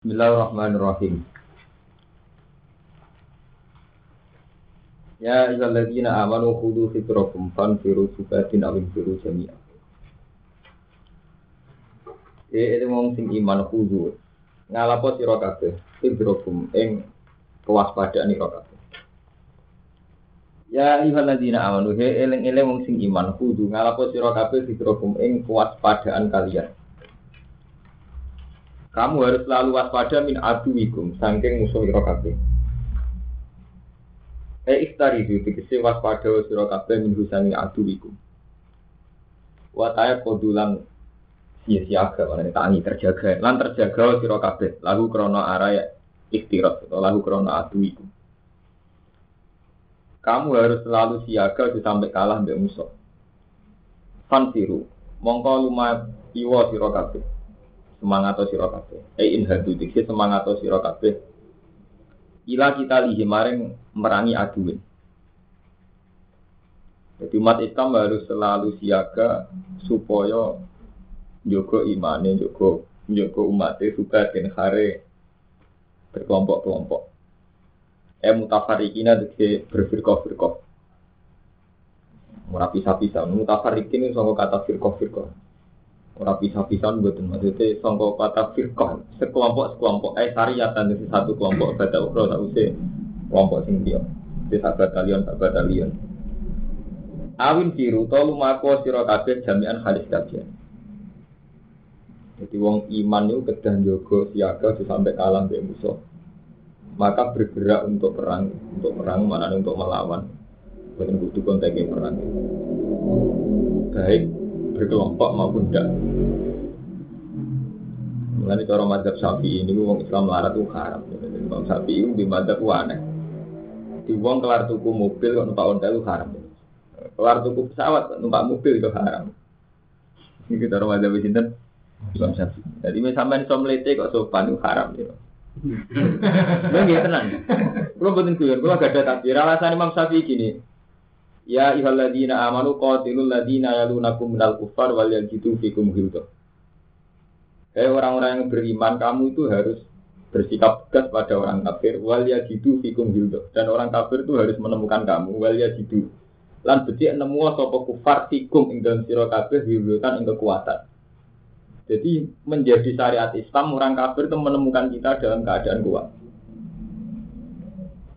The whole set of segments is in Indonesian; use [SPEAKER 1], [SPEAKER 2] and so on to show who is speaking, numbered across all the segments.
[SPEAKER 1] Bismillahirrahmanirrahim. Ya ayyuhalladzina amanu khudhu fitrakum fanfiru subatin awin firu jami'a. Itu wong sing iman khudhu. Ngalapo sira kabeh fitrakum ing kewaspadaan ira kabeh. Ya ayyuhalladzina amanu he eling-eling wong sing iman khudhu ngalapo sira kabeh fitrakum ing kewaspadaan kalian. Kamu harus selalu waspada min aduwikum saking musuh ira kabeh. E ikhtari itu tegese waspada sira kabeh min husani aduwikum. Wa taya kodulan sia-siaga mana tangi terjaga lan terjaga sira kabeh lagu krana araya ikhtirat atau lagu krana aduwikum. Kamu harus selalu siaga sampai kalah mbek musuh. Fansiru, mongko lumah iwa sira kabeh semangat sira kabeh. E in hadu dikse semangat sira kabeh. Ila kita lihi maring merangi aduin. Jadi umat Islam harus selalu siaga supaya jogo imane, jogo jogo umatnya suka dan hare berkelompok-kelompok. Eh mutafarikina dikse berfirqah-firqah. Ora pisah-pisah. Mutafarikin ini sama kata firqah-firqah. Ora pisah-pisah mboten maksudnya sangka kata firqah. Sekelompok sekelompok. Eh syariatan itu satu kelompok ukro tak usah. Kelompok sing dia. Di sahabat batalion sahabat batalion. Awin siru to lumako sira kabeh jami'an hadis kabeh. Jadi wong iman itu kedah jogo siaga sampai kalah mbek musuh. Maka bergerak untuk perang untuk perang mana untuk melawan. Bukan butuh konteks perang. Baik berkelompok maupun tidak. Mulai cara madzhab sapi ini wong Islam larat itu haram. Imam sapi itu di madzhab aneh. Di wong kelar tuku mobil kok numpak ontel itu haram. Kelar tuku pesawat numpak mobil itu haram. Ini kita orang madzhab sinten Imam sapi. Jadi misalnya iso mlete kok sopan itu haram ya. Lha nggih tenan. Kulo mboten kuyon, kulo gak ada takbir. Alasan Imam Syafi'i gini, Ya ayyuhalladzina amanu qatilul ladzina yalunakum minal kufar wal yajidu fikum ghildah. Hei orang-orang yang beriman, kamu itu harus bersikap tegas pada orang kafir wal yajidu fikum ghildah. Dan orang kafir itu harus menemukan kamu wal yajidu. Lan becik nemu sapa kufar fikum ing dalam sira kabeh ghildan ing kekuatan. Jadi menjadi syariat Islam orang kafir itu menemukan kita dalam keadaan kuat.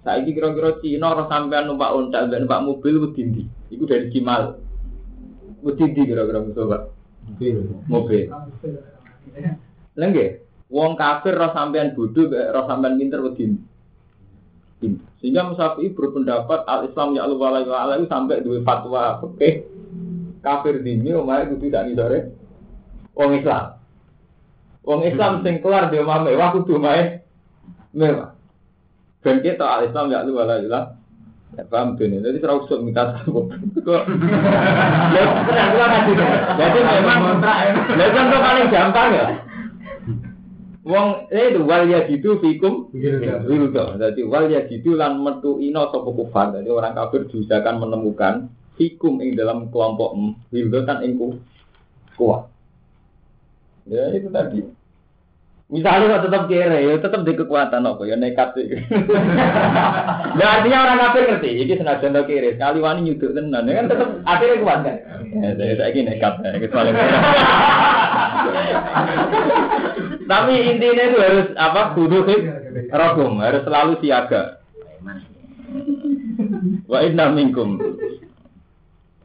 [SPEAKER 1] Saiki kira-kira Cina orang sampean numpak unta dan numpak mobil wedi ndi? Iku dari Cimal. Wedi ndi kira-kira Mustafa? Mobil. Mobil. Lha wong kafir roh sampean bodho roh sampean pinter wedi ndi? Sehingga Musafi berpendapat al Islam ya Allah wa ala itu sampai dua fatwa oke kafir dini omahe kudu tak sore wong Islam. Wong Islam sing kelar dia mame mewah kudu omahe mewah. Dan kita al Islam ya lu wala ilah. Ya paham tuh Jadi terus usut minta satu. Kok? Jadi memang ya. Lah paling gampang ya. Wong eh itu wal ya gitu fikum wildo. Jadi wal ya gitu lan metu ino sapa kufar. Jadi orang kafir juga akan menemukan fikum ing dalam kelompok wildo kan ing kuat. Ya itu tadi. Misalnya kok tetap kere, ya tetap di kekuatan apa ya nekat sih. nah artinya orang kafir ngerti, ini senajan kere, sekali wani nyuduk tenan, ya kan tetap akhirnya kuat kan. Ya, saya ini nekat, ya, kecuali. Tapi intinya itu harus apa? Kudu rogum, harus selalu siaga. Wa inna minkum.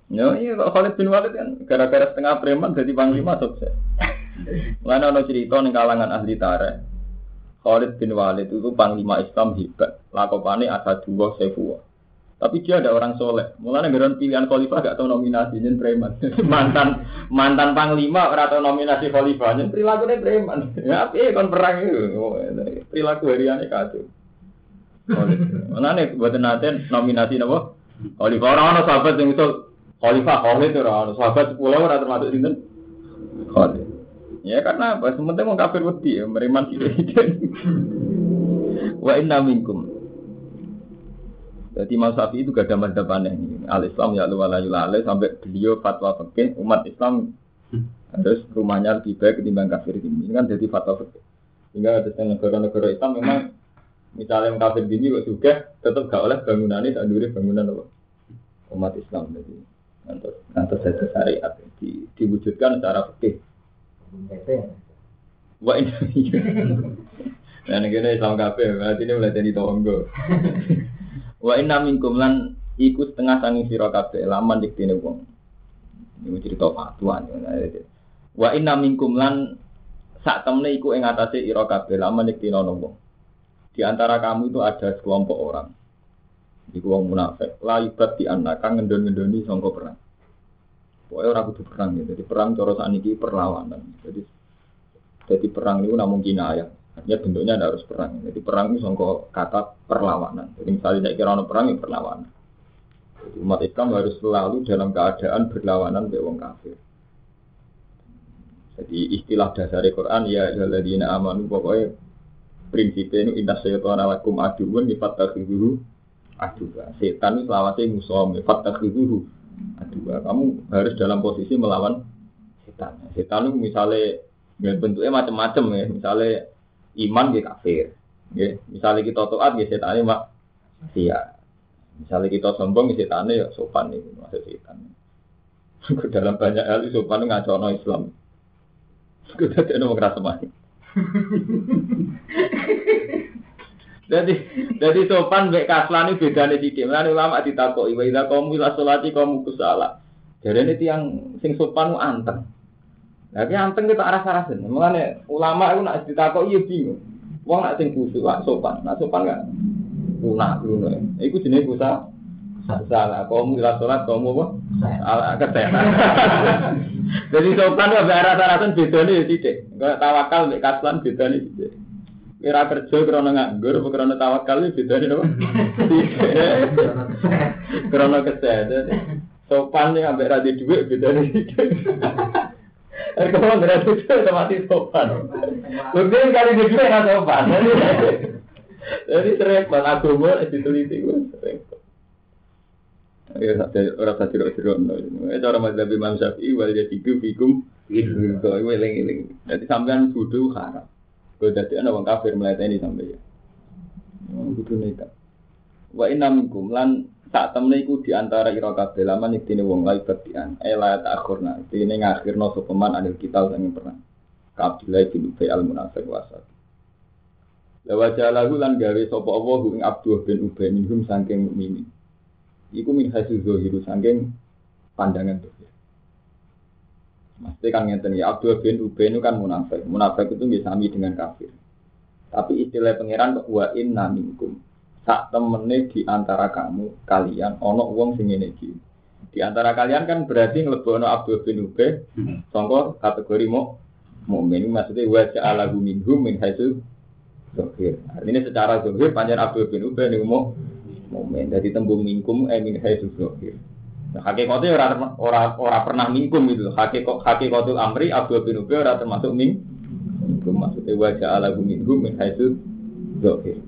[SPEAKER 1] Ya, iya Khalid bin Walid kan gara-gara setengah preman jadi panglima sukses. Mana ada cerita nih kalangan ahli tareh. Khalid bin Walid itu panglima Islam hebat. Lakopane ada dua sefuwa. Tapi dia ada orang soleh. Mulanya beron pilihan khalifah gak tahu nominasi preman. mantan mantan panglima ora nominasi khalifah perilaku preman. Ya tapi kon perang itu. Perilaku hariannya kacau. Nih buat nanti nominasi nabo? Khalifah orang orang sahabat yang itu khalifah Khalid orang sahabat sepuluh orang termasuk sinten Khalid. Ya karena apa? Sementara mau kafir wedi, ya, beriman tidak Wa inna minkum. Jadi Imam Syafi'i itu gak ada madhab aneh. Al Islam ya lu alai sampai beliau fatwa fikih umat Islam harus rumahnya lebih baik ketimbang kafir ini. Ini kan jadi fatwa fikih. Sehingga ada negara-negara Islam memang misalnya yang kafir dini kok juga tetap gak oleh bangunan ini tak bangunan apa umat Islam jadi nanti nanti saja syariat di, diwujudkan secara fikih. Wah ini, nah ini Islam kafir berarti ini mulai jadi tonggo. Wah ini minkum lan ikut setengah sanging sira kabeh laman diktine wong. Ini cerita fatwa. Wa inna minkum lan sak temne iku ing atase ira kabeh laman diktine wong. Di antara kamu itu ada sekelompok orang. Iku wong munafik. La ibat di anak kang ngendon-ngendoni sangka perang. Pokoknya orang kudu perang ya. Jadi perang cara saniki perlawanan. Jadi jadi perang itu namun kinayah. Artinya bentuknya ada harus perang. Jadi perang itu sangka kata perlawanan. Jadi misalnya saya kira perang itu perlawanan. Jadi umat Islam harus selalu dalam keadaan berlawanan dengan wong kafir. Jadi istilah dasar Quran ya alladzina amanu pokoknya prinsipnya itu inna syaitana lakum aduun fattakhidhuhu aduwa. Setan itu selawase musuh fattakhidhuhu aduwa. Kamu harus dalam posisi melawan setan. Setan itu misalnya ya bentuknya macam-macam ya. Misalnya iman dia kafir. Ya. Misalnya kita taat ya setannya mak sia. Misalnya kita sombong, setannya ya sopan nih, maksud setan. dalam banyak hal sopan ngacono Islam. Kita tidak mau keras Jadi jadi sopan baik kaslan itu beda nih di Mana ulama ditakoki wa idza qamu ila sholati qamu kusala. Jadi ini tiang sing sopan anteng. Lagi anteng kita arah arahin Mengenai ulama itu nak ditakoki iya bingung. Wong nak sing kusuk sopan, nak sopan kan punah dulu nih. Iku jenis busa salah. Kamu ila sholat kamu apa? Salah kesehatan. Jadi sopan apa rata-rata beda nih titik. Kalau tawakal mek kaslan beda nih titik. Kira kerja karena nganggur, karena tawakal nih beda nih? Karena kesehatan. Sopan nih ambek radi duit beda nih kalau nggak ada duit, otomatis sopan. Mungkin kali di duit nggak sopan. Jadi sering ban agama diteliti gue sering. Ya, orang tadi roh roh no. Itu orang mazhab Imam Syafi'i wal jadi fikum itu gue eling eling. Jadi sampean kudu haram. Gue jadi anak orang kafir melayani sampai ya. Kudu nekat. Wa inna minkum lan tak temne iku di antara ira kabeh laman iktine wong lain betian. Eh la ta'khurna. Ini ngakhirno sopeman anil kita sing pernah. Kabilai bin Ubay al munafiq wasat. Lawa jalahu lan gawe sapa Allah ing Abdul bin Ubay minhum saking mukminin. Iku min hasil zahiru saking pandangan tuh. Mesti kan ngeten ya Abdul bin Ubay itu kan munafik. Munafik itu bisa sami dengan kafir. Tapi istilah pangeran wa inna minkum. Sak temene di antara kamu kalian ono wong sing ngene iki. Di antara kalian kan berarti nglebono Abdul bin Ubay hmm. sangka kategori mau mukmin maksudnya wa ja'ala minhum min haitsu Zohir. Artinya secara zohir panjang Abdul bin Ubay ini mau momen dari tembung mingkum eh min haisu zohir. Nah, hakikatnya orang orang orang pernah mingkum itu. Hakikat hakikatul amri Abdul bin Ubay orang termasuk ming. Mingkum maksudnya wajah ala minhum min zohir.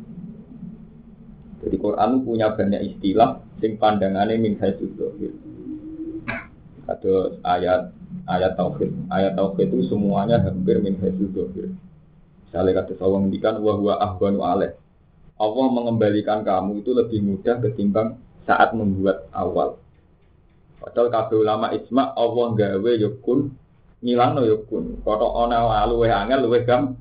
[SPEAKER 1] Jadi Quran punya banyak istilah sing pandangannya min zohir. Ada ayat ayat tauhid. Ayat tauhid itu semuanya hampir min haisu zohir. Misalnya kata Allah ngendikan wahwa ahwanu alaih. Allah mengembalikan kamu itu lebih mudah ketimbang saat membuat awal. Padahal kabeh ulama ijma Allah gawe yukun ngilang no yukun. Koto ona luwe angel luwe gam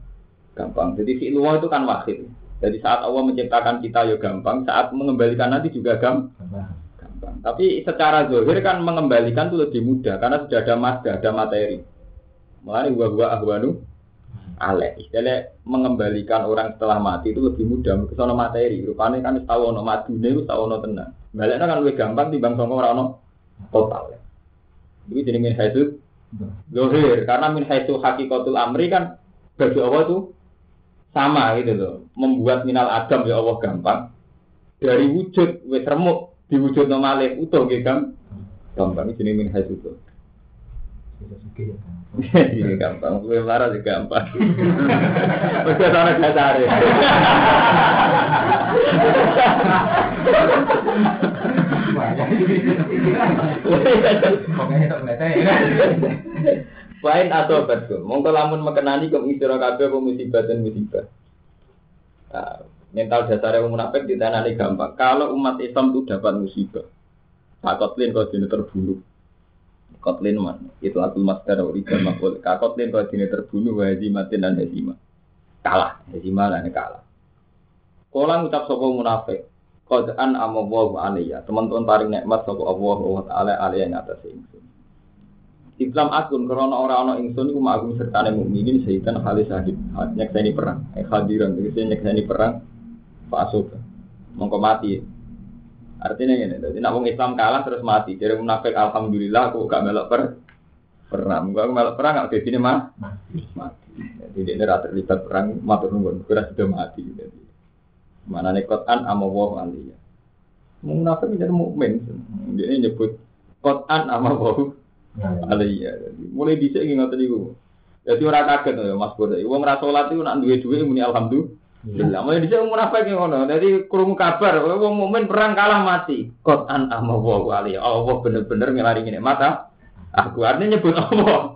[SPEAKER 1] gampang. Jadi si luwa itu kan wahid. Jadi saat Allah menciptakan kita ya gampang, saat mengembalikan nanti juga gam gampang. Tapi secara zahir kan mengembalikan itu lebih mudah karena sudah ada madda, ada materi. Mulai gua gua ahwanu aleh. Istilahnya mengembalikan orang setelah mati itu lebih mudah. Kesono materi. Rupanya kan tahu ono madune tahu ono tenang. Baliknya kan lebih gampang bang songko orang ono total. Jadi jadi min haisu zohir. Karena min haisu hakikatul amri kan bagi Allah itu sama gitu loh. Membuat minal adam ya Allah gampang. Dari wujud wes remuk diwujud normalnya utuh gitu kan. Gampang ini min haisu Ini gampang, gue marah juga gampang. Oke, sana gak cari. Wain atau betul. Mongko lamun mekenani kok isira kabeh apa musibah dan musibah. Nah, mental dasarnya wong munafik ditanani gampang. Kalau umat Islam itu dapat musibah, takotlin kau dini terbunuh. Kotlin man, itu aku masdar uridan makul. Kakotlin kau dini terbunuh, wahizimatin dan hezimah. Kalah, hezimah dan kalah. Kala ngucap sapa munafik, qad an amawu alaiya. Teman-teman paring nikmat sapa Allah wa taala alaiya ing atas ingsun. Islam akun karena orang orang ingsun iku ma'akum sertane mukminin sehitan kali sahid. Nyekseni perang, eh hadiran tegese nyekseni perang fasuka. Mongko mati. Artinya ini, jadi nak Islam kalah terus mati. Jadi munafik alhamdulillah aku gak melok per perang. Gua melok perang gak kayak mah mati. Jadi ini rata terlibat perang matur nuwun, kira sudah mati. Jadi Mana nih Quran ama wah aliyah. Munafik jadi mukmin. Dia nyebut Quran ama wah aliyah. Mulai bisa ingat tadi gue. Jadi orang kaget ya Mas Pur. Wong ra salat iku nak duwe-duwe muni alhamdulillah. Mulai dhisik munafik ngono. Jadi krungu kabar wong mukmin perang kalah mati. Quran ama wah aliyah. Allah bener-bener ngelari ngene mata. Aku artinya nyebut Allah.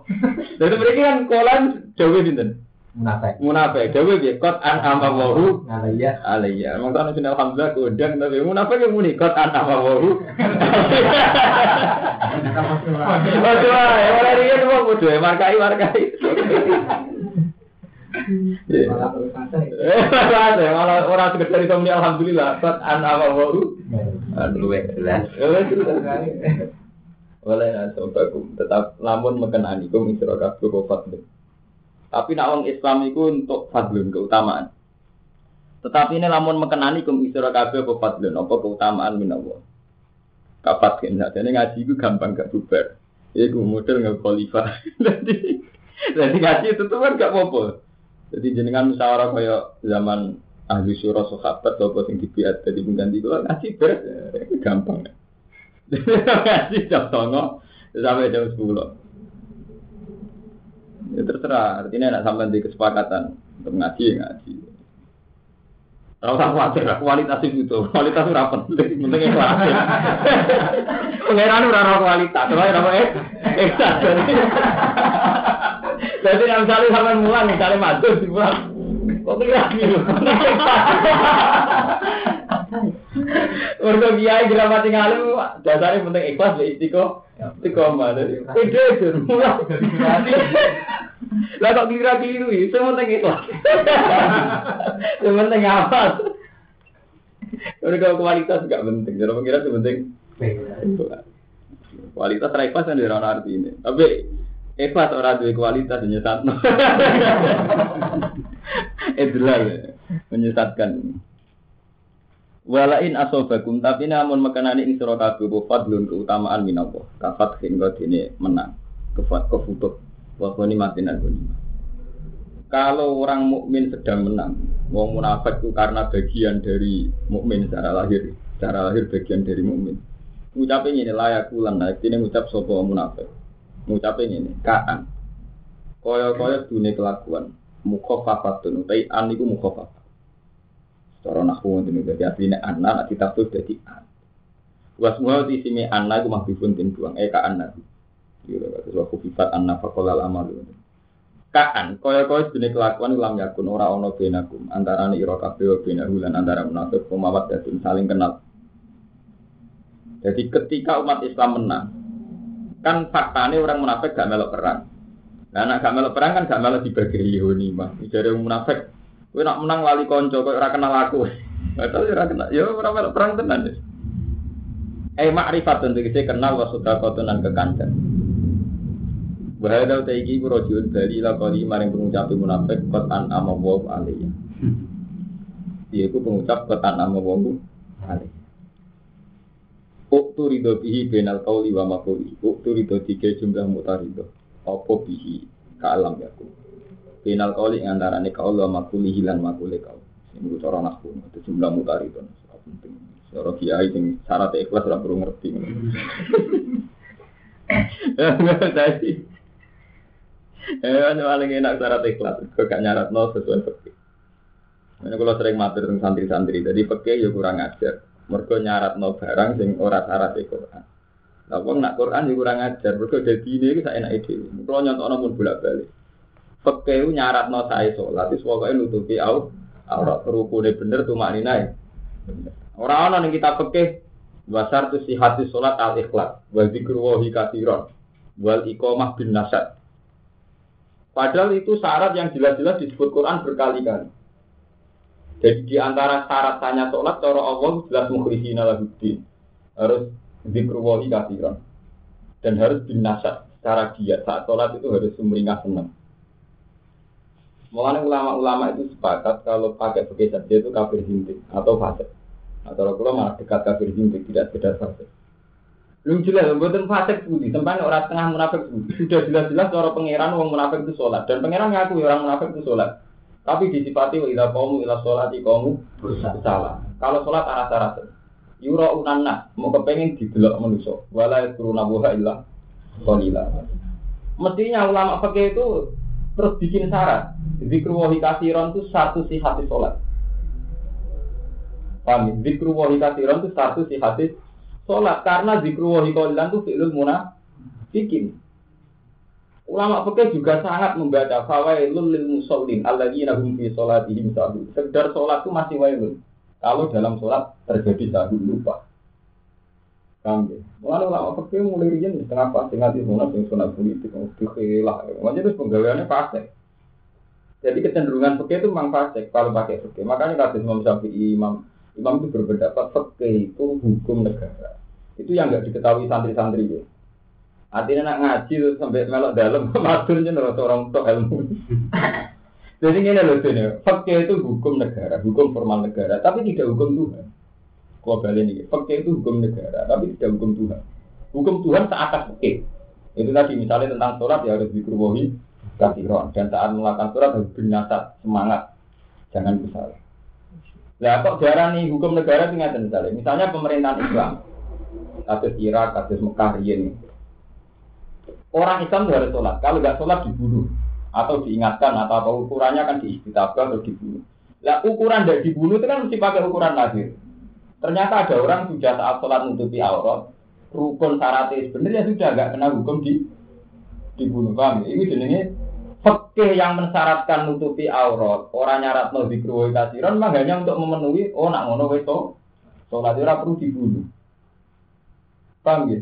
[SPEAKER 1] Jadi mereka kan kolan jauh dinten munafik munafik dewe piye kot an ama wahu alayya alayya mong ana sing alhamdulillah kodang tapi munafik yang muni kot an ama wahu Waduh, ya ora riyen wong kudu markai markai. Malah orang sekedar itu muni alhamdulillah kot an ama wahu. Aduh, jelas. Oleh nasobakum tetap lamun mekenani kum isra kabeh kofat. Tapi nak wong Islam itu untuk fadlun keutamaan. Tetapi ini lamun mekenani kum isra kabeh apa fadlun apa keutamaan minallah. Kapat kena. Jadi ngaji itu gampang gak bubar. Iku model nggak kualifikasi. Jadi jadi ngaji itu tuh kan gak apa-apa. Jadi jenengan musyawarah kayak zaman ahli surah sahabat atau sing dibiat jadi pengganti itu ngaji beres gampang. ngaji jam songo sampai jam sepuluh. Ya terserah, artinya nak sampai di kesepakatan untuk ngaji ngaji. Kalau tak khawatir, kualitas itu kualitas itu rapat, penting ikhlas. Pengiran ora kualitas, ora eh, ikhlas. Jadi misalnya sampai mulang, misalnya maju, pulang, kok kira gitu? Mergo kiai gramati ngalim dasare penting ikhlas ya istiqo. Istiqomah ide itu. Lah kok kira keliru itu penting ikhlas. Yang penting apa? Mereka kualitas gak penting. Jadi pengira penting. Kualitas ikhlas kan arti ini. Tapi ikhlas orang duwe kualitas nyesatno. Idlal menyesatkan. Walain asobakum tapi namun makanani ing sira kabeh fadlun keutamaan minallah. Kafat hingga dene menang. Kefat kefutuh. Wa ini mati Kalau orang mukmin sedang menang, wong munafik itu karena bagian dari mukmin secara lahir, secara lahir bagian dari mukmin. Ngucapin ini layak ulang, nah ini ngucap sopo munafik. Ngucapin ini, kaan. Koyo-koyo dunia kelakuan, mukhofafatun, utai an itu mukhofafat. Cara nahu ngoten dadi asline anna nek ditafsir dadi an. Wa semua di sini anna iku mahbubun tin buang eh ka anna. Yo terus wa kufifat anna faqala amal. Kaan kaya-kaya jenis kelakuan lam yakun ora ana benakum antarané ira kabeh wa benahu lan antara munafik pemawat dadun saling kenal. Jadi ketika umat Islam menang, kan faktanya orang munafik gak melok perang. Nah, anak gak melok perang kan gak melok dibagi Yahudi mah. Jadi munafik Kowe nak menang lali konco kowe ora kenal aku. Padahal ora kenal. Ya ora melok perang tenan. Eh makrifat tentu kita kenal wa sedekatan kekancan. Bahaya ta iki ku rajul dari la kali maring pengucap munafik qad an ama wa alaiya. Dia ku pengucap qad an ama wa alaiya. Uktu ridho bihi benal kauli wa makuli. Uktu ridho tiga jumlah mutarido. Apa bihi kalam yakum. Final kali antara nih kau lo makuli hilang makuli kau. Ini cara nakku itu jumlah mutar itu penting. Cara kiai yang syarat ikhlas ora perlu ngerti. Tadi. Eh, paling enak syarat ikhlas. Kau gak nyarat nol sesuai fakir. Ini kalau sering matur santri-santri, jadi fakir ya kurang ajar. Mereka nyarat nol barang sing ora syarat Quran. Lah wong nak Quran ya kurang ajar, mergo dadi ini sak enake dhewe. Kulo nyontokno pun bolak-balik. Fikih nyaratno sae salat, wis pokoke nutupi au aurat rukune bener tuh maknine. Ora ana ning kitab fikih wasar tu sihati salat al ikhlas wa zikru wa hikatiron wal iqamah bin nasad. Padahal itu syarat yang jelas-jelas disebut Quran berkali-kali. Jadi di antara syarat tanya sholat, cara Allah jelas mukhlisina lahuddin. Harus zikruwahi kathiran. Dan harus bin nasad. Secara giat saat sholat itu harus sumringah senang. Mulanya ulama-ulama itu sepakat kalau pakai begitu saja itu kafir hindik atau fasik. Atau kalau malah dekat kafir hindik tidak sekedar fasik. Belum jelas, buatan fasik budi. Sampai orang tengah munafik budi. Sudah jelas-jelas cara pangeran orang munafik itu sholat. Dan pangeran ngaku orang munafik itu sholat. Tapi disifati wa idza qamu ila sholati qamu salah. Kalau sholat arah rasa Yura unanna mau kepengen didelok manusia. Wala yakuruna buha illa qalila. Mestinya ulama pakai itu terus bikin syarat. Zikru wa kasiron itu satu hati sholat. Paham? Ya? Zikru wa kasiron itu satu hati sholat karena zikru wa qalilan itu fi'lul munafikin. Ulama fikih juga sangat membaca fawailul lil musallin alladzina hum fi sholatihim sahun. Sekedar sholat itu masih wailun. Kalau dalam sholat terjadi sahun lupa. Kami, Mulai ulama fikih mulai riyen setengah pas sing ati sunat sing politik dikhilah. Makanya itu penggaliannya pasti. Jadi kecenderungan fikih itu memang pasti kalau pakai fikih. Makanya kata Imam Syafi'i, Imam Imam itu berpendapat fikih itu hukum negara. Itu yang nggak diketahui santri-santri ya. Artinya nak ngaji terus sampai melok dalam, matur jeneng orang tok ilmu. Jadi ini loh ini, fakir itu hukum negara, hukum formal negara, tapi tidak hukum Tuhan. Kalau kalian ini, fakir itu hukum negara, tapi tidak hukum Tuhan. Hukum Tuhan seatas fakir. Itu tadi misalnya tentang sholat ya harus dikerubuhi kasiron dan saat melakukan sholat harus bernasat semangat, jangan bersalah. Nah kok jarang nih hukum negara tinggal misalnya, misalnya pemerintahan Islam, kasus Irak, kasus Mekah, ini Orang Islam harus sholat. Kalau nggak sholat dibunuh atau diingatkan atau apa ukurannya kan diistitabah atau dibunuh. Nah ukuran dari dibunuh itu kan mesti pakai ukuran lahir. Ternyata ada orang sudah saat sholat nutupi aurat, rukun syaratnya sebenarnya sudah nggak kena hukum di dibunuh kami. Ini jenenge fakih yang mensyaratkan nutupi aurat, orang nyarat mau dikruwi kasiran, hanya untuk memenuhi oh nak ngono wes sholat ora perlu dibunuh. Paham ya?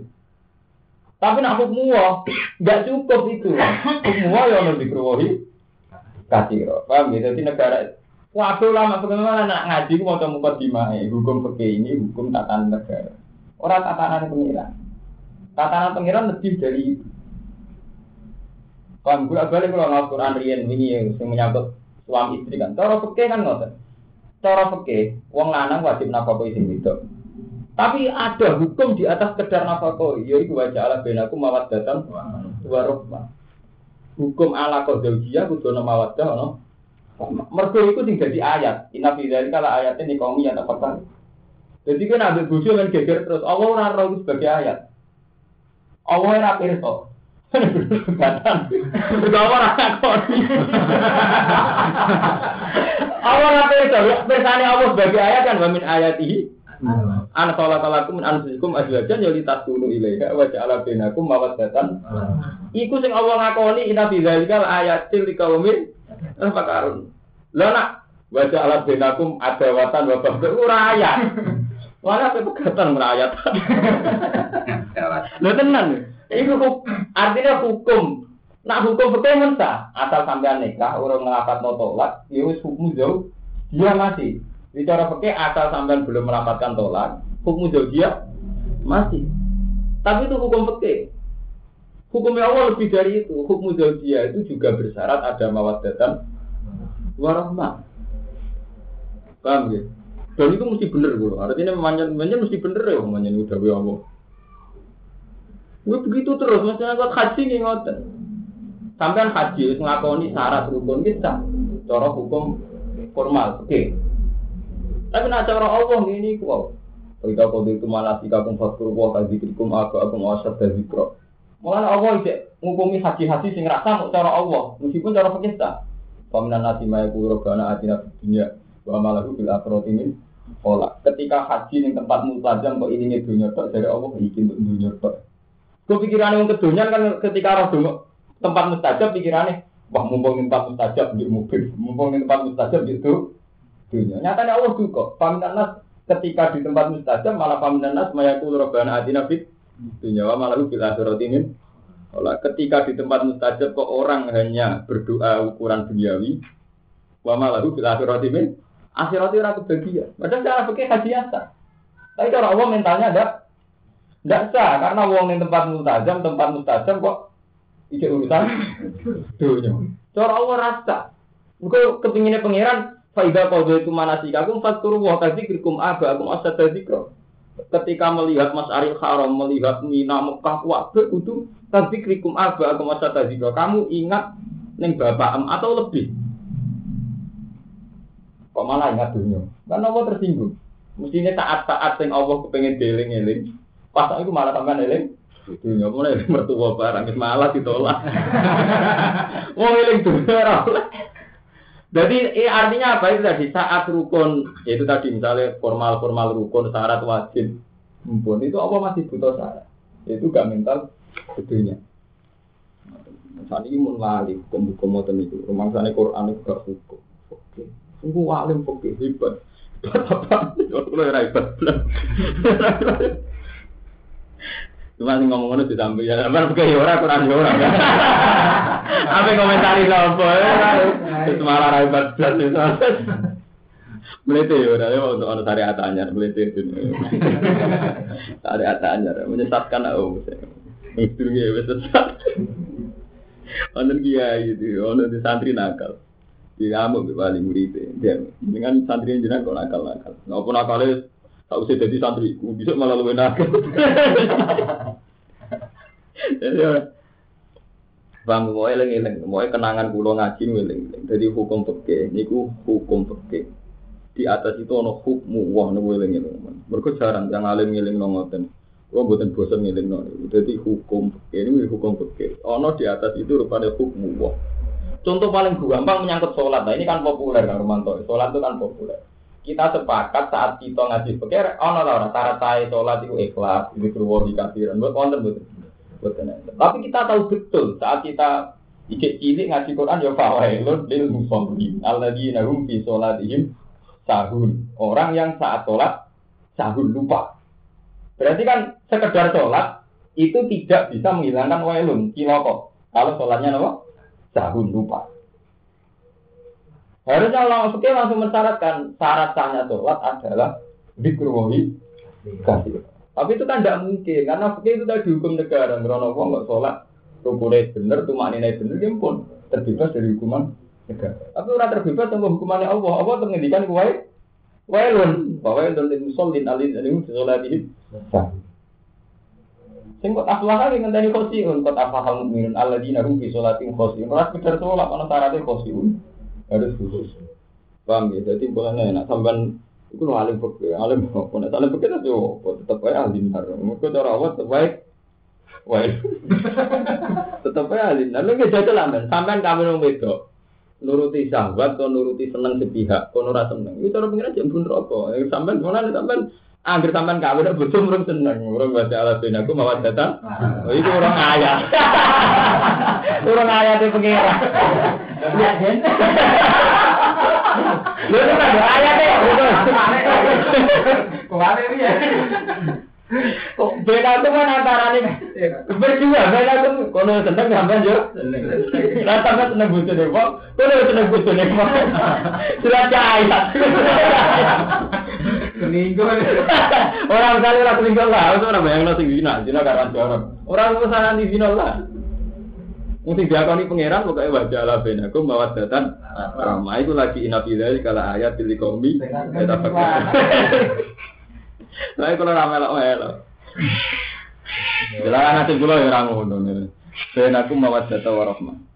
[SPEAKER 1] Tapi nak hukum nggak cukup itu. Hukum ya lebih keruhi kasiro. Paham ya? Jadi negara Waduh lama bagaimana nak ngaji mau temu dimai hukum pergi ini hukum tatanan negara. Orang tatanan pengiran. Tatanan pengiran lebih dari itu. Kan gue balik kalau nggak Quran rian ini yang menyangkut suami istri kan. Cara pergi kan nggak Cara pergi, uang lanang wajib nafkah itu itu. Tapi ada hukum di atas kedar nafkah, yaitu wajah ala benaku mawat datang warokma. Hukum ala kodojia kudu nama wadah no. Mergo itu tinggal di ayat. Inna fi dzalika la ayatin di kaum yang apa Jadi kan ambil bojo men geger terus Allah ora roh sebagai ayat. Allah ora pirsa. Batan. Allah. Allah Allah sebagai ayat kan wa min ayatihi Ana sholat alakum min anfusikum azwajan ya litaskunu ilaiha wa ja'ala bainakum mawaddatan. Iku sing Allah ngakoni inna fi dzalikal ayatil liqaumin tafakarun. Lah nak wa ja'ala bainakum adawatan wa baghdha ora ayat. Wala pegatan merayat. Lho tenan. Iku artinya hukum. Nak hukum betul mentah asal sampean nikah orang ngelapat tolak, ya wis hukum jauh dia masih Bicara pakai asal sampean belum melamatkan tolak, hukum dia masih. Tapi itu hukum pakai. Hukumnya Allah lebih dari itu. Hukum dia itu juga bersyarat ada mawaddatan warahmah. Paham ya? Dan itu mesti bener gue. Artinya manjan manjan mesti bener ya manjan udah gue Allah. Gue begitu terus, maksudnya gue haji nih ngoten. Sampai haji ngakoni syarat rukun kita, cara hukum formal, oke. Okay. Tapi nak cara Allah ini kok. Ketika kau itu malah kamu fakir wah tadi krikum aku aku dari kro. Malah Allah itu ngukumi haji-haji sing rasa mau cara Allah, meskipun cara kita. Paminan nasi maya kurogana atina dunia wa malahu bil akhirat ini pola. Ketika haji yang tempat mutajam kok ini dunia tok dari Allah bikin untuk dunia tok. Gue pikirannya yang kedonyan kan ketika roh dulu tempat mustajab pikirannya, wah mumpung tempat mustajab di mobil, mumpung tempat mustajab itu dunia. Nyatanya Allah juga, paminan ketika di tempat mustajab malah paminan nas mayakul robbana adina fit dunia wa malah bila ini. Olah, ketika di tempat mustajab kok orang hanya berdoa ukuran duniawi, wa malahu bil akhirati min akhirati ora kebagian. Padahal cara fikih haji Tapi cara Allah mentalnya ada tidak sah karena wong di tempat mustajab, tempat mustajab kok ijek urusan dunia. Cara Allah rasa. Engko kepinginnya pangeran faida qadha itu manasikakum faturu wa tadzikrukum aba akum asad dzikra. Ketika melihat Mas Arif Haram, melihat Mina Mekah Wabah itu tadzikrukum aba akum asad dzikra. Kamu ingat ning bapak em atau lebih. Kok malah ingat dunia? Karena Allah tersinggung. Mestinya saat-saat yang Allah kepengen deling-eling, Pas itu malah tambah eling. Dunia mulai mertua barang malah ditolak. Mau eling dunia Jadi eh, artinya apa itu tadi saat rukun yaitu tadi misalnya formal formal rukun syarat wajib mumpun itu apa masih butuh syarat itu gak mental dunia. Saat ini mun lali hukum-hukum moten itu rumah sana Quran itu gak hukum. Oke, sungguh alim oke hebat. Apa? Kalau hebat. Cuma sing ngomong ngono ditampi ya, apa kaya ora kurang ya ora. Apa komentari sapa? Wis malah ra hebat blas itu. Melete ya ora ya untuk ono syariat anyar melete itu. Syariat anyar menyesatkan aku. Itu ya wis sesat. Ono kiai itu, ono di santri nakal. Di kamu paling murid dia. Dengan santri jenengan kok nakal-nakal. Napa nakale tak usah jadi santri, bisa malah lebih nakal. Bang, mau eling eling, mau kenangan kulo ngaji eling eling. Jadi hukum peke, niku hukum peke. Di atas itu ono hukmu wah nopo eling eling. Mereka jarang yang alim eling nongoten. Wah buatan bosan ngiling nol. Jadi hukum peke ini hukum peke. Ono di atas itu rupanya hukmu wah. Contoh paling gampang menyangkut sholat. Nah ini kan populer kan Romanto. Sholat itu kan populer. Kita sepakat saat kita ngaji pikir, ono lah orang syarat saya sholat itu ikhlas, itu keluar di kafiran. Buat konten betul. Tapi kita tahu betul saat kita ijek cilik ngaji Quran ya fawailun lil musallin alladzina hum fi sholatihim sahun. Orang yang saat sholat sahun lupa. Berarti kan sekedar sholat itu tidak bisa menghilangkan wailun kiloko. Kalau sholatnya apa? Sahun lupa. Harusnya Allah fikih langsung mensyaratkan syarat sahnya sholat adalah dikruwahi kasih. Tapi itu kan tidak mungkin karena fikih itu tadi hukum negara. Merono wong nggak sholat rukunnya bener, tuh maknanya bener, dia pun terbebas dari hukuman negara. Tapi orang terbebas sama hukumannya Allah. Allah menghentikan kue wailun bahwa yang dari musallin alin alim sholatihim Sing kok aflah kali ngenteni khosiun, kok afahal mukminun alladzina hum fi sholatihim khosiun. Ora sekedar sholat ana syaratnya khosiun. harus khusus. Paham ya jadi bukan enak. Sampean itu no alim pekir alim apa nih alim pekir itu tetep tetap aja alim nar. Mungkin cara apa wae wah tetap aja alim nar. Lu nggak jadi sampean kami mau wedok. nuruti sahabat atau nuruti seneng sepihak kono ora seneng. itu cara pengen aja bun rokok sampean mana sampean Angger sampean kawin udah bojo murung seneng, murung baca ala bin aku mawat datang. Oh, itu orang ayah. orang ayah itu pengira. Lu itu kan ayah deh, itu ke mana ini ya? Beda itu kan antara nih berdua, beda itu kono seneng sampean yo. Lah sampean seneng bojo deh, kok kono seneng bojo deh, kok. Sudah cahaya. Selingkuh. Orang kali orang selingkuh lah, itu orang bayang nasi zina, zina karena jorok. Orang pesanan di zina lah. Mungkin dia kau pangeran pokoknya wajah lah ben aku bawa datan ramah itu lagi inapidari kalau ayat pilih kombi kita pakai. Nah kalau ramai lah melo. Jelas nanti pulau ya orang ngono. Ben aku bawa data warahmah.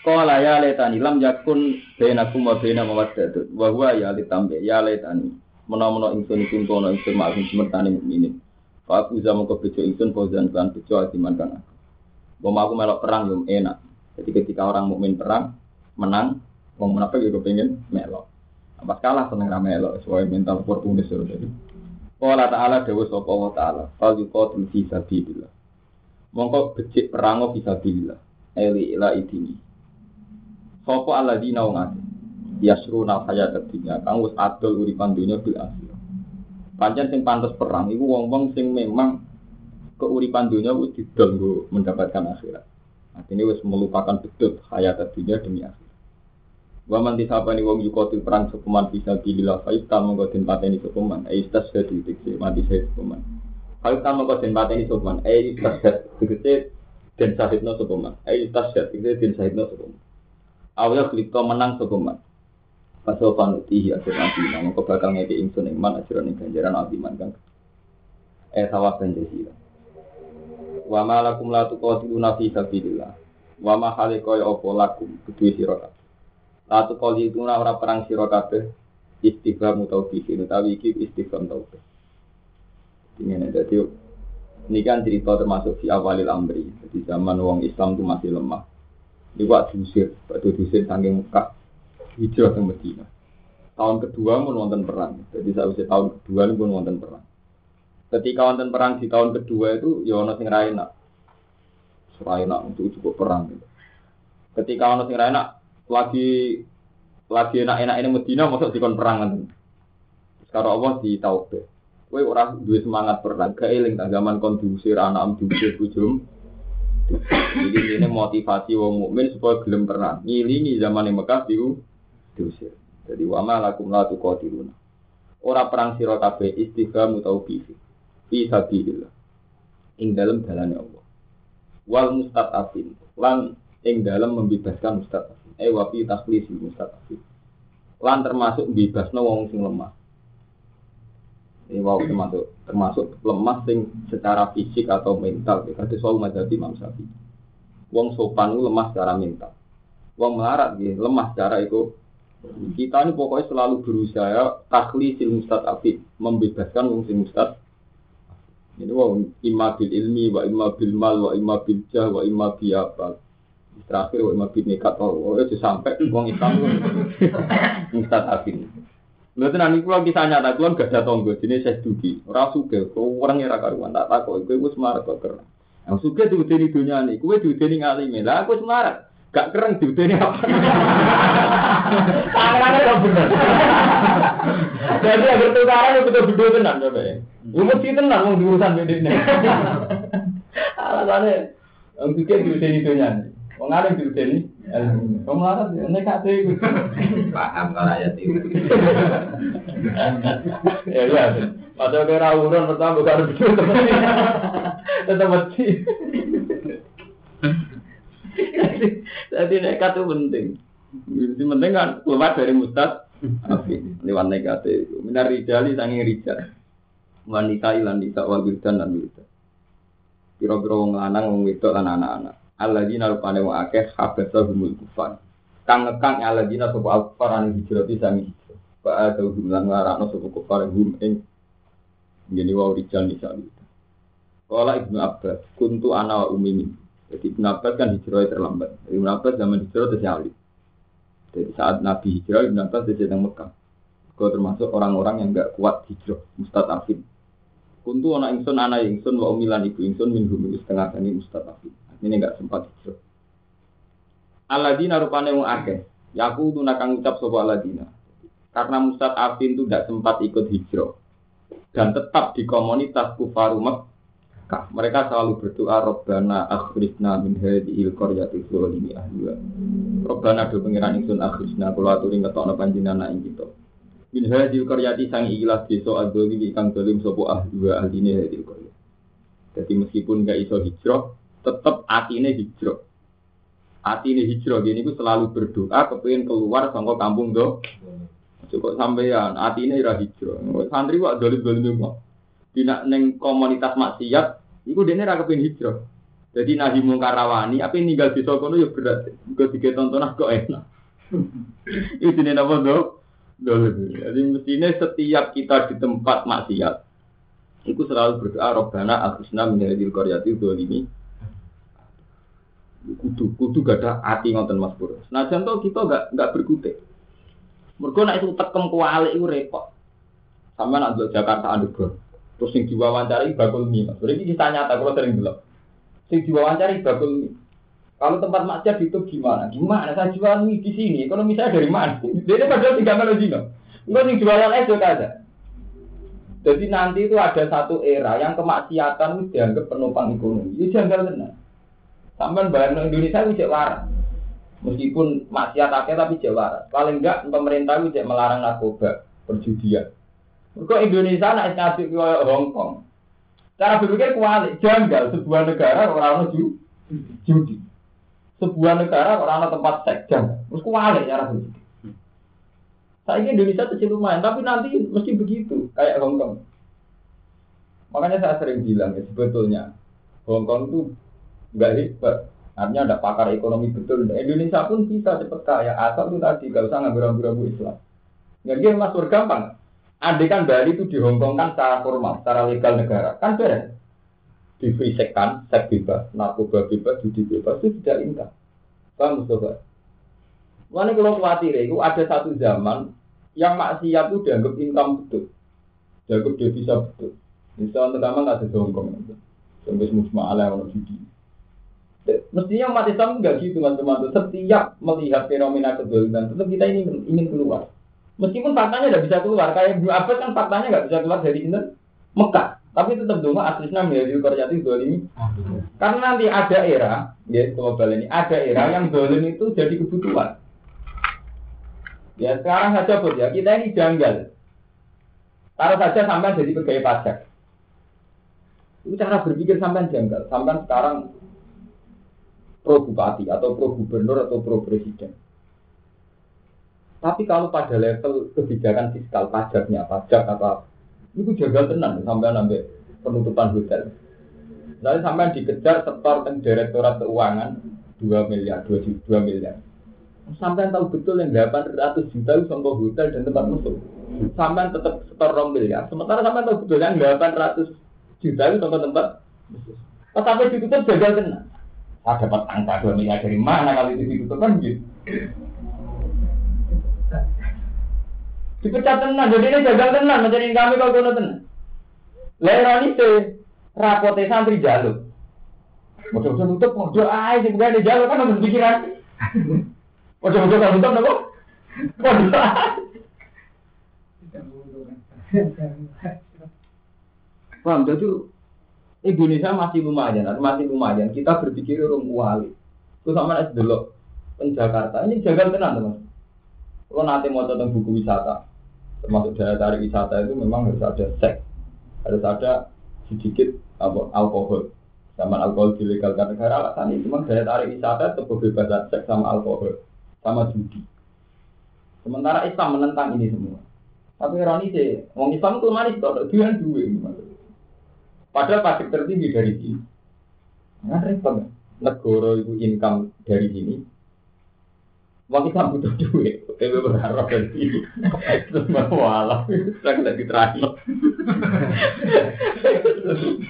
[SPEAKER 1] Kala ya letani lam yakun bainakum wa baina mawaddatun wa huwa ya litambe ya letani menawa-menawa ingsun iki kono ingsun maksud semertane mukminin. Fa aku zamu ke bejo ingsun fauzan kan bejo atiman kan. Bom aku melok perang yo enak. Jadi ketika orang mukmin perang menang, wong menapa yo pengen melok. Apa kalah seneng ra melok, sesuai mental oportunis jadi. Qala ta'ala dawa sapa wa ta'ala, fal yuqatil fi sabilillah. Mongko becik perango fi sabilillah. Eli ila idini. Sapa alladzina wong akeh. Yasruna hayat dunya kang wis adol uripan dunya bil akhir. Pancen sing pantes perang iku wong-wong sing memang keuripan dunia wis didol mendapatkan akhirat. Artinya wis melupakan betul hayat dunia demi akhirat. Wa man disabani wong yukotil perang sepeman bisa bilillah fa iftal mongko den pateni sepeman ai istas jadi dikse mati saya sepeman. Fa iftal mongko den pateni sepeman ai istas dikse den sahidno sepeman ai istas dikse den sahidno sepeman. Awya klipto menang sepeman. Pasal panuti ya nanti nang kok bakal ngeke ingsun iman ing ganjaran abiman kan. Eh sawah ganjaran. Wa ma lakum la tuqatiluna fi sabilillah. Wa ma halika ya apa lakum kudu sira Latu kali itu ora perang sira kabeh istighfar mutawfiqin utawi iki istighfar tauhid. Ini jadi ini kan cerita termasuk di awalil amri. Jadi zaman wong Islam itu masih lemah. Waktu diusir, waktu diusir saking Mekah, hijrah ke Medina. Tahun kedua pun wonten perang. Jadi saya tahun kedua pun wonten perang. Ketika wonten perang di tahun kedua itu, ya ono sing enak. untuk cukup perang. Gitu. Ketika ono sing ra lagi lagi enak-enak ini Medina masuk dikon perang nanti. Sekarang Allah di taubat. Kowe ora duwe semangat perang, tak zaman kon diusir anak am diusir bujum. Jadi ini motivasi wong mukmin supaya gelem perang. Ngilingi zaman yang Mekah diu diusir. Jadi wa ma lakum la tuqatiluna. Ora perang sira kabeh istighfar utawa bifi. Fi sabilillah. Ing dalam dalane Allah. Wal mustadafin lan ing dalam membebaskan mustadafin eh wafi takhlis mustaqim lan termasuk bebasno wong sing lemah ini wow termasuk termasuk lemah sing secara fisik atau mental ya kata soal mazhab Imam Syafi'i. Wong sopan lemah secara mental. Wong melarat gitu lemah secara itu kita ini pokoknya selalu berusaha takhlisil mustadafin membebaskan wong sing mustad ini wong imma bil ilmi wa imma bil mal wa imma bil jah wa imma bi apa. Terakhir wa mabit nekat oh itu sampai uang Islam Ustaz Afin Lalu nanti kalau kisah nyata kalau gak ada tonggo jenis saya dugi. Suka kau orang yang karuan tak takut gue semarat kok keren yang suka tuh di dunia ini gue di dunia ngalim lah aku semarat gak keren di dunia apa? Tangan gak bener. Jadi agar tukaran itu betul betul tenang coba ya. Umur sih tenang mau diurusan beda ini alasannya yang suka di dunia ini. Wong alim diudeni Wong larat nekat iku. Paham kalau ayat itu. Ya ya. Padahal kira urun pertama bukan begitu tetap mati. Jadi nekat itu penting. Itu penting kan keluar dari mustad. Lewat nekat itu. Minar rijali sangi rijal. Wanita ilan nisa wal dan wildan. Piro-piro wong lanang wong wedok lan anak-anak. Alladzina rupane wa akeh habasa humul kufar kang ngekang alladzina sapa al-kufar an hijrah bisa hijrah wa ada hum lan ngarakno sapa kufar hum ing ngene wa rijal nisa Kala Ibnu Abbas, kuntu ana wa umimi. Jadi Ibnu Abbas kan hijrahnya terlambat. Ibnu Abbas zaman hijrah itu alif. Jadi saat Nabi hijrah, Ibnu Abbas sedang Mekah. Kau termasuk orang-orang yang enggak kuat hijrah, mustadafin. Kuntu ana ingsun ana ingsun wa umilan ibu ingsun min hum setengah kani mustadafin. Ini enggak sempat hijrah. Aladina rupane wong akeh. Yaku tuh nakang ucap sopo aladina. Karena Mustad Afin itu tidak sempat ikut hijrah dan tetap di komunitas kufaru Mekah. Mereka selalu berdoa Robbana akhrisna min hadhil qaryati dzalimi ahliha. Robbana do pengiran ingsun akhrisna kula aturi ngetokno panjenengan ing kita. Min hadhil qaryati sang ikhlas desa adzalimi kang dolim sapa ahliha ahline hadhil qaryah. Jadi meskipun nggak iso hijrah, tetap hati ini hijrah. Ini hijrah, gini ku selalu berdoa kepengen keluar sama kampung do. Cukup sampean, ini ira hijrah. Santri kok dolim dolim mau. Tidak neng komunitas maksiat, itu dia ora kepengen hijrah. Jadi nahi mungkarawani, apa yang tinggal di Sokono ya berat. Gue tiga tontonan kok enak. itu jenis apa do? Jadi mestinya setiap kita di tempat maksiat, itu selalu berdoa Robbana akhusna min hadil qaryati dzalimi kudu kudu gak ada hati ngoten Mas Pur. Nah contoh kita gak gak berkutik. Mergo nek itu tekem kuali itu repot. Sama nak Jakarta underground. Terus sing diwawancari bakul mie. Mas. Berarti kita nyata kalau sering bilang. Sing diwawancari bakul mie. Kalau tempat maksiat itu gimana? Gimana? Saya jual mie di sini. Kalau misalnya dari mana? Dia padahal tiga malu jino. Enggak sing jualan es juga. Jadi nanti itu ada satu era yang kemaksiatan itu dianggap penumpang ekonomi. Itu janggal benar. Sampai bayang Indonesia itu cek waras. Meskipun maksiat akhir tapi cek waras. Paling enggak pemerintah itu melarang narkoba, perjudian. Kok Indonesia nak ngasih ke Hong Kong. Cara berpikir kuali, janggal sebuah negara orang ju judi. Sebuah negara orang tempat seks. Terus kuali cara berpikir. Saya Indonesia kecil lumayan, tapi nanti mesti begitu kayak Hong Kong. Makanya saya sering bilang ya sebetulnya Hong Kong itu nggak hebat. Artinya ada pakar ekonomi betul. Indonesia pun bisa cepat kaya asal itu tadi gak usah ngambil rambu-rambu Islam. Nggak dia mas gampang. Andai kan Bali itu di Hong Kong kan secara formal, secara legal negara, kan beres. Difrisekkan, seks bebas, narkoba bebas, judi bebas, itu tidak income. Paham Mustafa? Mana kalau khawatir itu ada satu zaman yang maksiat itu dianggap income betul. Dianggap devisa betul. Misalnya pertama nggak ada Hong Kong. Sampai semua ala yang judi. Mestinya umat Islam nggak gitu mas-mas. Setiap melihat fenomena kedoliman, tetap kita ingin ingin keluar. Meskipun faktanya tidak bisa keluar, kayak Ibnu Abbas kan faktanya nggak bisa keluar dari ini Mekah. Tapi tetap dong aslinya menjadi korjati ini. Karena nanti ada era, ya global ini, ada era yang dolim itu jadi kebutuhan. Ya sekarang saja bos ya, kita ini janggal. Taruh saja sampai jadi pegawai pajak. Itu cara berpikir sampai janggal. Sampai sekarang pro bupati atau pro gubernur atau pro presiden. Tapi kalau pada level kebijakan fiskal pajaknya, pajak apa, itu jaga tenang sampai sampai penutupan hotel. Lalu sampai dikejar setor ke direktorat keuangan 2 miliar, 2, 2 miliar. Sampai tahu betul yang 800 juta itu contoh hotel dan tempat musuh. Sampai tetap setor 2 miliar. Sementara sampai tahu betul yang 800 juta itu contoh tempat musuh. Sampai ditutup jaga tenang. Saya dapat angka 2 miliar dari mana kalau itu ditutup kan gitu. Dipecat tenan, jadi ini gagal tenan, menjadi kami kalau kono tenan. Leroni itu rapote santri jaluk. Nutup, mojo aja sih bukan di jaluk kan harus pikiran. Mojo-mojo kalau nutup nopo? Mojo Paham, jadi Indonesia masih lumayan, masih lumayan. Kita berpikir orang wali. Terus sama es dulu, Jakarta ini jaga tenan teman. Kalau nanti mau tentang buku wisata, termasuk daya tarik wisata itu memang harus ada seks, harus ada sedikit apa, alkohol. Zaman alkohol dilegalkan negara alasan itu memang daya tarik wisata itu kebebasan seks sama alkohol, sama judi. Sementara Islam menentang ini semua. Tapi ironi sih, orang Islam itu manis kok, dua dua. Padahal pasti tertinggi dari sini. Nah, repot. Negara itu income dari sini, Wong kita butuh duit, tapi berharap dari itu. Terus alam, sekarang tidak terakhir.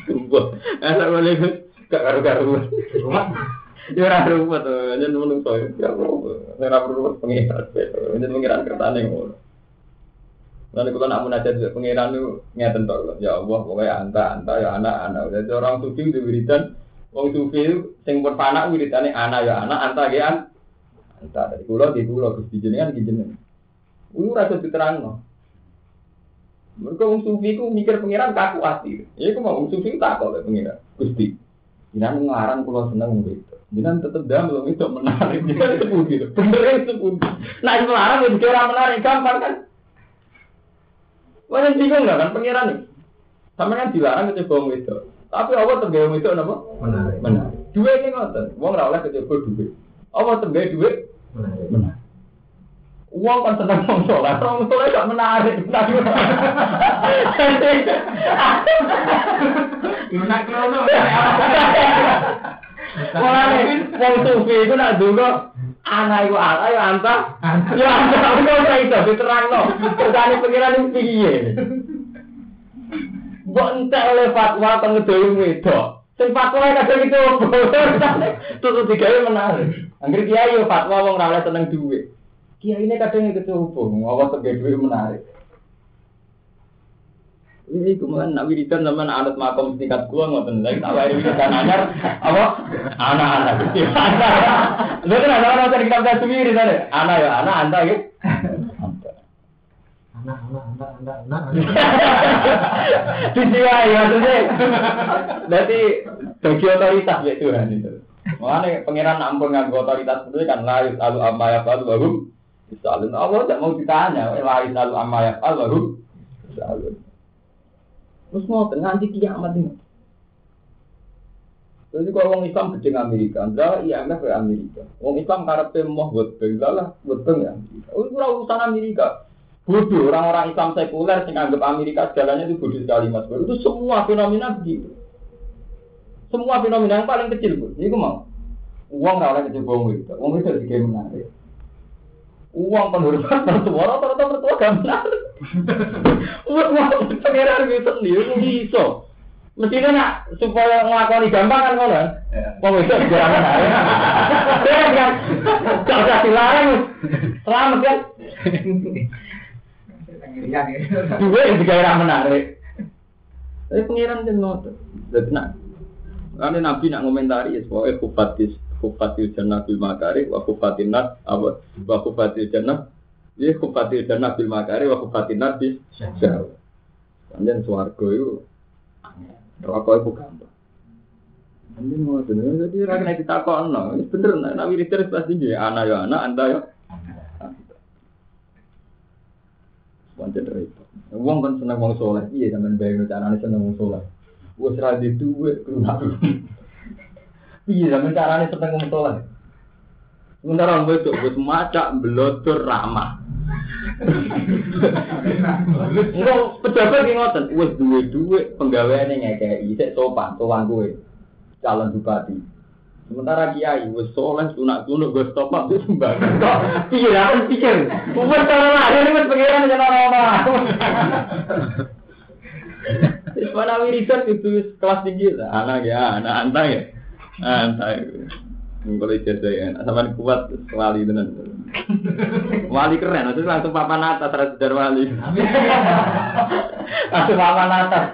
[SPEAKER 1] Tunggu, assalamualaikum. Gak karu-karuan. Ya ora ruwet, yen menungso ya ora perlu pengiran. Yen pengiran kertane ngono. Lalu kalau nak munajat juga pengiran itu ngeten tok. Ya Allah, pokoknya anta, anta ya anak, anak. Jadi orang sufi itu wiridan, wong sufi sing berpanak wiridane anak ya anak, anta ya Entah dari pulau di pulau Gusti jenengan di jenengan. Rasa diterang no. Mereka wong sufi ku mikir pangeran kaku hati. Ya aku mau wong sufi tak kok pangeran. Gusti. Jangan ngarang pulau seneng gitu. Jangan tetep dah belum itu menarik. Jangan itu gitu. Bener itu pun. Nah itu melarang itu orang menarik gampang kan. Wah bingung nggak kan pangeran nih. Sama kan dilarang ke wong itu. Tapi Allah tergaya itu apa? Menarik. Menarik. Dua ini ngotot. Wong rawleh kecoba duit. Allah tergaya duit Menarik. Uang kan senang wong soleh, wong soleh gak menarik. Lunak krono. Wong sufi iku nak ndonga anak iku ala ya anta. Ya anta aku ora iso diterangno. Kersane pengiran iki piye? Mbok entek oleh fatwa pengedoyo wedok. Sing fatwa kadang itu terus digawe menarik. Angger kiai yo fatwa wong ora oleh seneng duit. Kiai ini kadang ikut hubung, awas sebagai duit menarik. Ini kemudian nak wiridan zaman anak makom tingkat gua ngoten lagi tak wae wiridan anyar apa anak-anak. Lha kan ada orang cari kitab tasbih tadi. Anak ya anak anta ya.
[SPEAKER 2] Anak, anak, anak, anak, anak.
[SPEAKER 1] Disiwai maksudnya. Berarti bagi otoritas ya Tuhan itu. Makanya pangeran ampun nganggo otoritas itu kan layu lalu amma ya falu bahum. Misalnya Allah tidak mau ditanya, layu lalu amma ya falu bahum. Misalnya. Terus mau nganti kiamat ini. Jadi kalau orang Islam gede Amerika, enggak IMF ke Amerika. Orang Islam karepe mau buat lah buat ya. Oh, itu urusan Amerika. Bodoh, orang-orang Islam sekuler yang anggap Amerika segalanya itu bodoh sekali mas. Itu semua fenomena begitu. Semua fenomena yang paling kecil pun. Ini mau. Uang nggak oleh kecil bohong itu. Uang itu juga menarik. Uang penghormatan mertua, rata-rata mertua gak menarik. Uang uang pengeran gitu sendiri bisa. Mestinya nak supaya ngelakoni gampang kan kalau itu juga menarik. Ya kan, gak usah dilarang. Selamat kan. Dua yang juga menarik. Tapi pengiran. Jadi nak, karena Nabi nak ngomentari ya, pokoknya kufatis, kufatil jannah bil makari, wa kufatin nat, apa, wa kufatil jannah, ya kufatil jannah bil makari, wa kufatin nat bis jauh. Kemudian suarga itu, rokok itu gampang. Ini mau bener, jadi rakyat kita kok no, ini bener, nah, nabi Rizal pasti dia, anak ya anak, anda ya. Pancen repot. Wong kan seneng wong soleh, iya sampean bayang carane seneng wong soleh. Wes ra di duwe keluar. Iya sampean carane seneng wong soleh. Sementara wong wedok wis macak blotor ramah. Enggak pejabat ki ngoten, wis duwe duwe penggaweane ngekeki, sik sopan, sowan kowe. Calon bupati. Sementara kiai wis soleh sunak kuno gue stop up wis. Kok pikir aku pikir. Umur cara lahir wis pengiran jeneng ora Wis mana wiridan itu kelas tinggi lah. Anak ya, anak antang ya. Antang. Kalau ijazah ya, sama kuat wali tenan. Wali keren, itu langsung papan atas terus dari wali. langsung papan atas.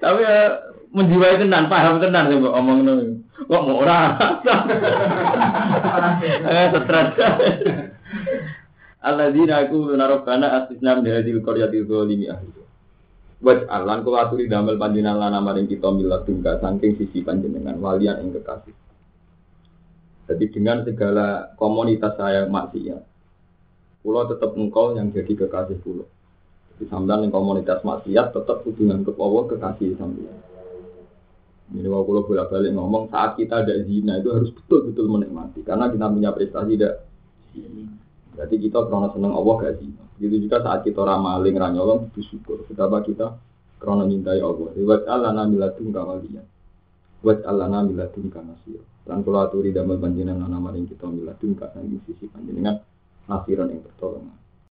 [SPEAKER 1] Tapi ya menjiwai tenan, paham tenan sih omong ngono. Kok mau ora? Eh stres. Alladzina aku narokana asisna min hadil qaryati zalimi ahli. Waj alan kula aturi damel panjenengan lan maring kita milat tunggal saking sisi panjenengan walian ing kekasih. Jadi dengan segala komunitas saya maksiat, pulau tetap engkau yang jadi kekasih pulau. Jadi sambil komunitas maksiat tetap hubungan ke Allah kekasih sambil. Ini kalau kalau bolak balik ngomong saat kita ada zina itu harus betul-betul menikmati karena kita punya prestasi tidak Berarti kita karena senang Allah gak zina. Gitu juga saat kita ramaling ranyolong bersyukur. Betapa kita karena mintai Allah. Buat Allah namilatun kawalian. Buat Allah namilatun kanasir. Dan kalau aturi damai panjenengan nama maring kita milatun kasang sisi panjenengan nasiran yang pertolongan.